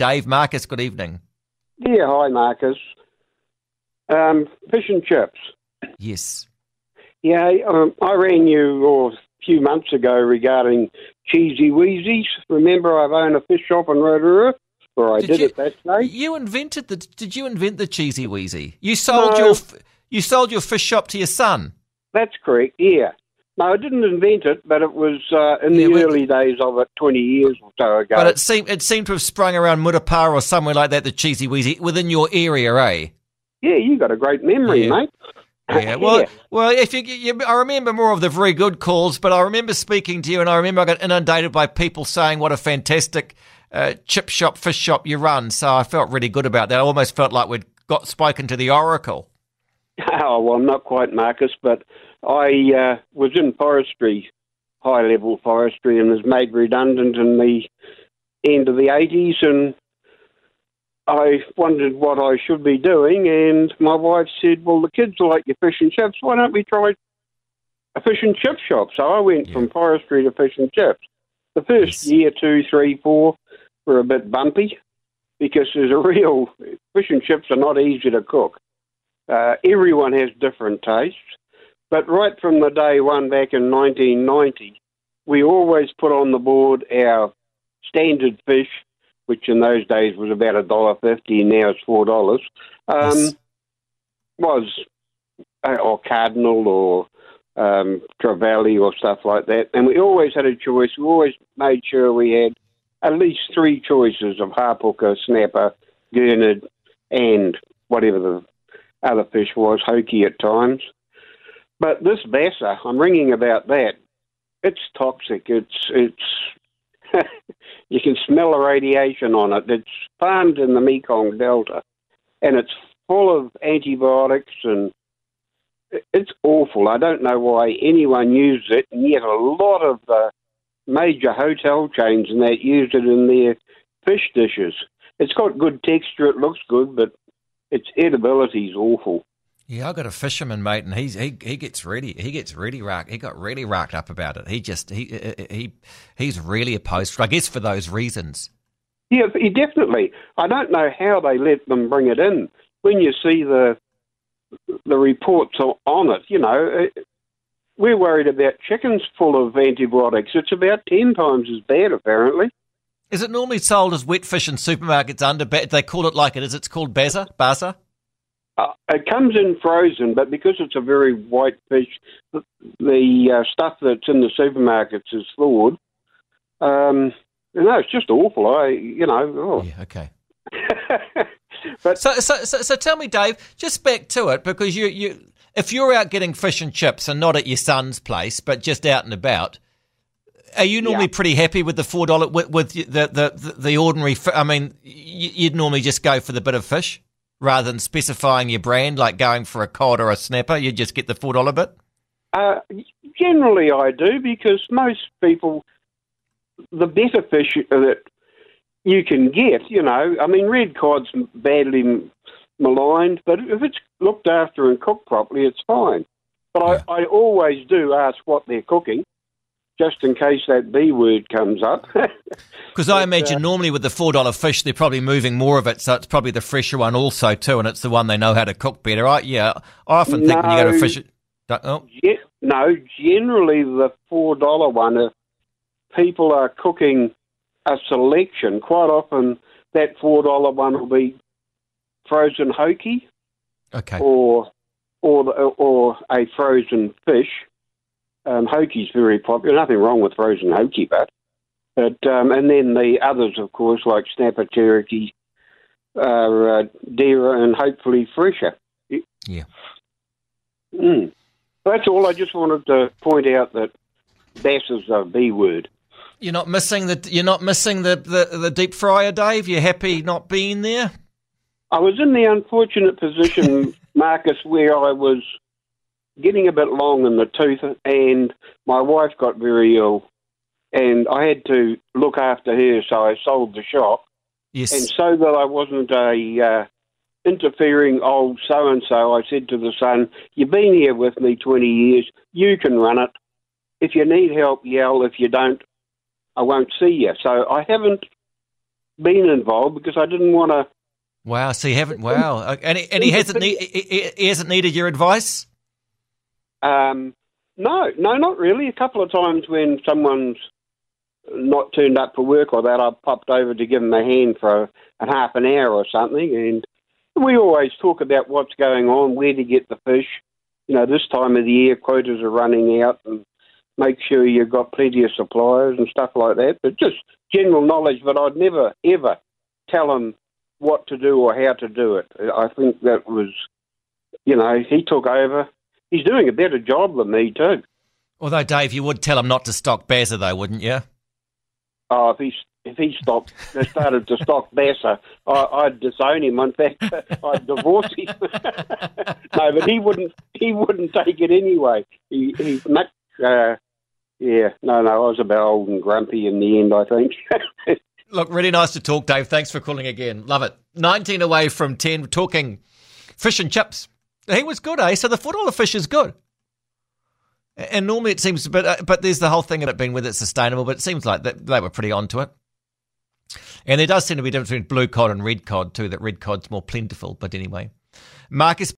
Dave Marcus, good evening. Yeah, hi, Marcus. Um, fish and chips. Yes. Yeah, um, I rang you oh, a few months ago regarding cheesy wheezies. Remember, I've owned a fish shop in Rotorua, or I did, did you, it that day. You invented the? Did you invent the cheesy wheezy? You sold No. your you sold your fish shop to your son. That's correct. Yeah. No, I didn't invent it, but it was uh, in Yeah, the early days of it, twenty years or so ago. But it seemed it seemed to have sprung around Mutapara or somewhere like that. The cheesy wheezy within your area, eh? yeah, you got a great memory, Yeah. mate. Yeah, well, well, if you, you, I remember more of the very good calls, but I remember speaking to you, and I remember I got inundated by people saying what a fantastic uh, chip shop, fish shop you run. So I felt really good about that. I almost felt like we'd got spoken to the oracle. Oh, well, not quite, Marcus, but I uh, was in forestry, high level forestry, and was made redundant in the end of the 80s. And I wondered what I should be doing. And my wife said, Well, the kids like your fish and chips. Why don't we try a fish and chip shop? So I went Yeah. from forestry to fish and chips. The first Yes. year, two, three, four, were a bit bumpy because there's a real fish and chips are not easy to cook. Uh, everyone has different tastes, but right from the day one back in 1990, we always put on the board our standard fish, which in those days was about a dollar fifty, now it's four dollars. Um, Yes. Was uh, or cardinal or um, trevally or stuff like that, and we always had a choice. We always made sure we had at least three choices of hapuku, snapper, gurnard, and whatever the other fish was, hoki at times. But this basa, I'm ringing about that. It's toxic. It's it's you can smell the radiation on it. It's farmed in the Mekong Delta, and it's full of antibiotics and it's awful. I don't know why anyone uses it, and yet a lot of the major hotel chains and that use it in their fish dishes. It's got good texture. It looks good, but its edibility is awful. Yeah, I got a fisherman mate, and he's he he gets really he gets really racked. He got really racked up about it. He just he he he's really opposed. I guess for those reasons. Yeah, definitely. I don't know how they let them bring it in. When you see the the reports on it, you know, uh, we're worried about chickens full of antibiotics. It's about ten times as bad, apparently. Is it normally sold as wet fish in supermarkets under? They call it like it is. It's called basa, basa. Uh, it comes in frozen, but because it's a very white fish, the, the uh, stuff that's in the supermarkets is thawed. Um, know, it's just awful. I, you know, oh. Yeah, okay. but So, so, so, so tell me, Dave, just back to it because you, you, if you're out getting fish and chips and not at your son's place, but just out and about, are you normally Yeah. pretty happy with the four dollar with, with the, the the the ordinary? I mean, you'd normally just go for the bit of fish rather than specifying your brand, like going for a cod or a snapper. You just get the four dollar bit. Uh, generally, I do because most people, the better fish that you can get, you know, I mean, red cod's badly maligned, but if it's looked after and cooked properly, it's fine. But Yeah. I, I always do ask what they're cooking, just in case that B word comes up. Because I imagine uh, normally with the four dollar fish, they're probably moving more of it, so it's probably the fresher one also too, and it's the one they know how to cook better. I, yeah, I often think when you go to fish, don't- oh, Ge- no, generally the four dollar one. If people are cooking a selection, quite often that four dollar one will be frozen hoki okay, or or or a frozen fish. Um, hoki's very popular. Nothing wrong with frozen hokey, but but um, and then the others, of course, like snapper, tarakihi, are uh, dearer and hopefully fresher. yeah. Mm. That's all. I just wanted to point out that bass is a B word. You're not missing the you're not missing the, the, the deep fryer, Dave. You're happy not being there. I was in the unfortunate position, Marcus, where I was getting a bit long in the tooth, and my wife got very ill, and I had to look after her, so I sold the shop. Yes. And so that I wasn't a uh, interfering old so and so, I said to the son, "You've been here with me twenty years. You can run it. If you need help, yell. If you don't, I won't see you." So I haven't been involved because I didn't want to. Wow, so you haven't. Wow, and he, and he hasn't need, he, he hasn't needed your advice. Um, no, no, not really. A couple of times when someone's not turned up for work or that, I popped over to give them a hand for a, a half an hour or something, and we always talk about what's going on, where to get the fish. You know, this time of the year, quotas are running out, and make sure you've got plenty of suppliers and stuff like that. But just general knowledge, but I'd never, ever tell them what to do or how to do it. I think that was, you know, he took over. He's doing a better job than me, too. Although, Dave, you would tell him not to stock Basa, though, wouldn't you? Oh, if he if he stopped, started to stock Basa, I, I'd disown him. In fact, I'd divorce him. no, but he wouldn't. He wouldn't take it anyway. He he much. Uh, yeah, no, no. I was about old and grumpy in the end. I think. Look, really nice to talk, Dave. Thanks for calling again. Love it. Nineteen away from ten, talking fish and chips. He was good, eh? So the foot on the fish is good. And normally it seems, but uh, but there's the whole thing it being whether it's sustainable. But it seems like that they were pretty onto it. And there does seem to be a difference between blue cod and red cod too. That red cod's more plentiful. But anyway, Marcus